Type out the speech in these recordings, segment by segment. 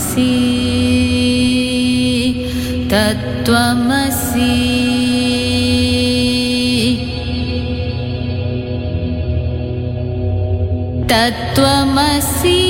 सि तत्त्वमसि। तत्त्वमसि।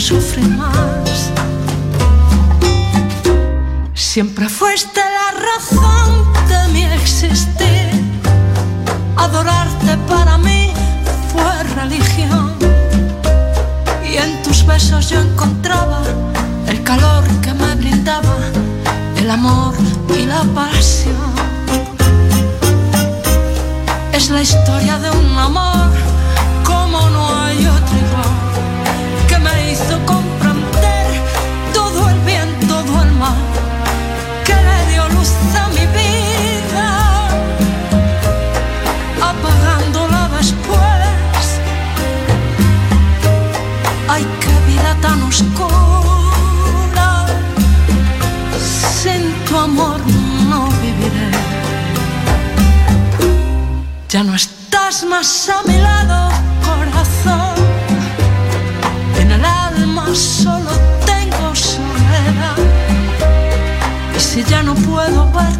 Sufrir más. Siempre fuiste la razón de mi existir. Adorarte para mí fue religión. Y en tus besos yo encontraba el calor que me brindaba el amor y la pasión. Es la historia de un amor tan oscura, sin tu amor no viviré. Ya no estás más a mi lado, corazón. En el alma solo tengo soledad. Y si ya no puedo verte,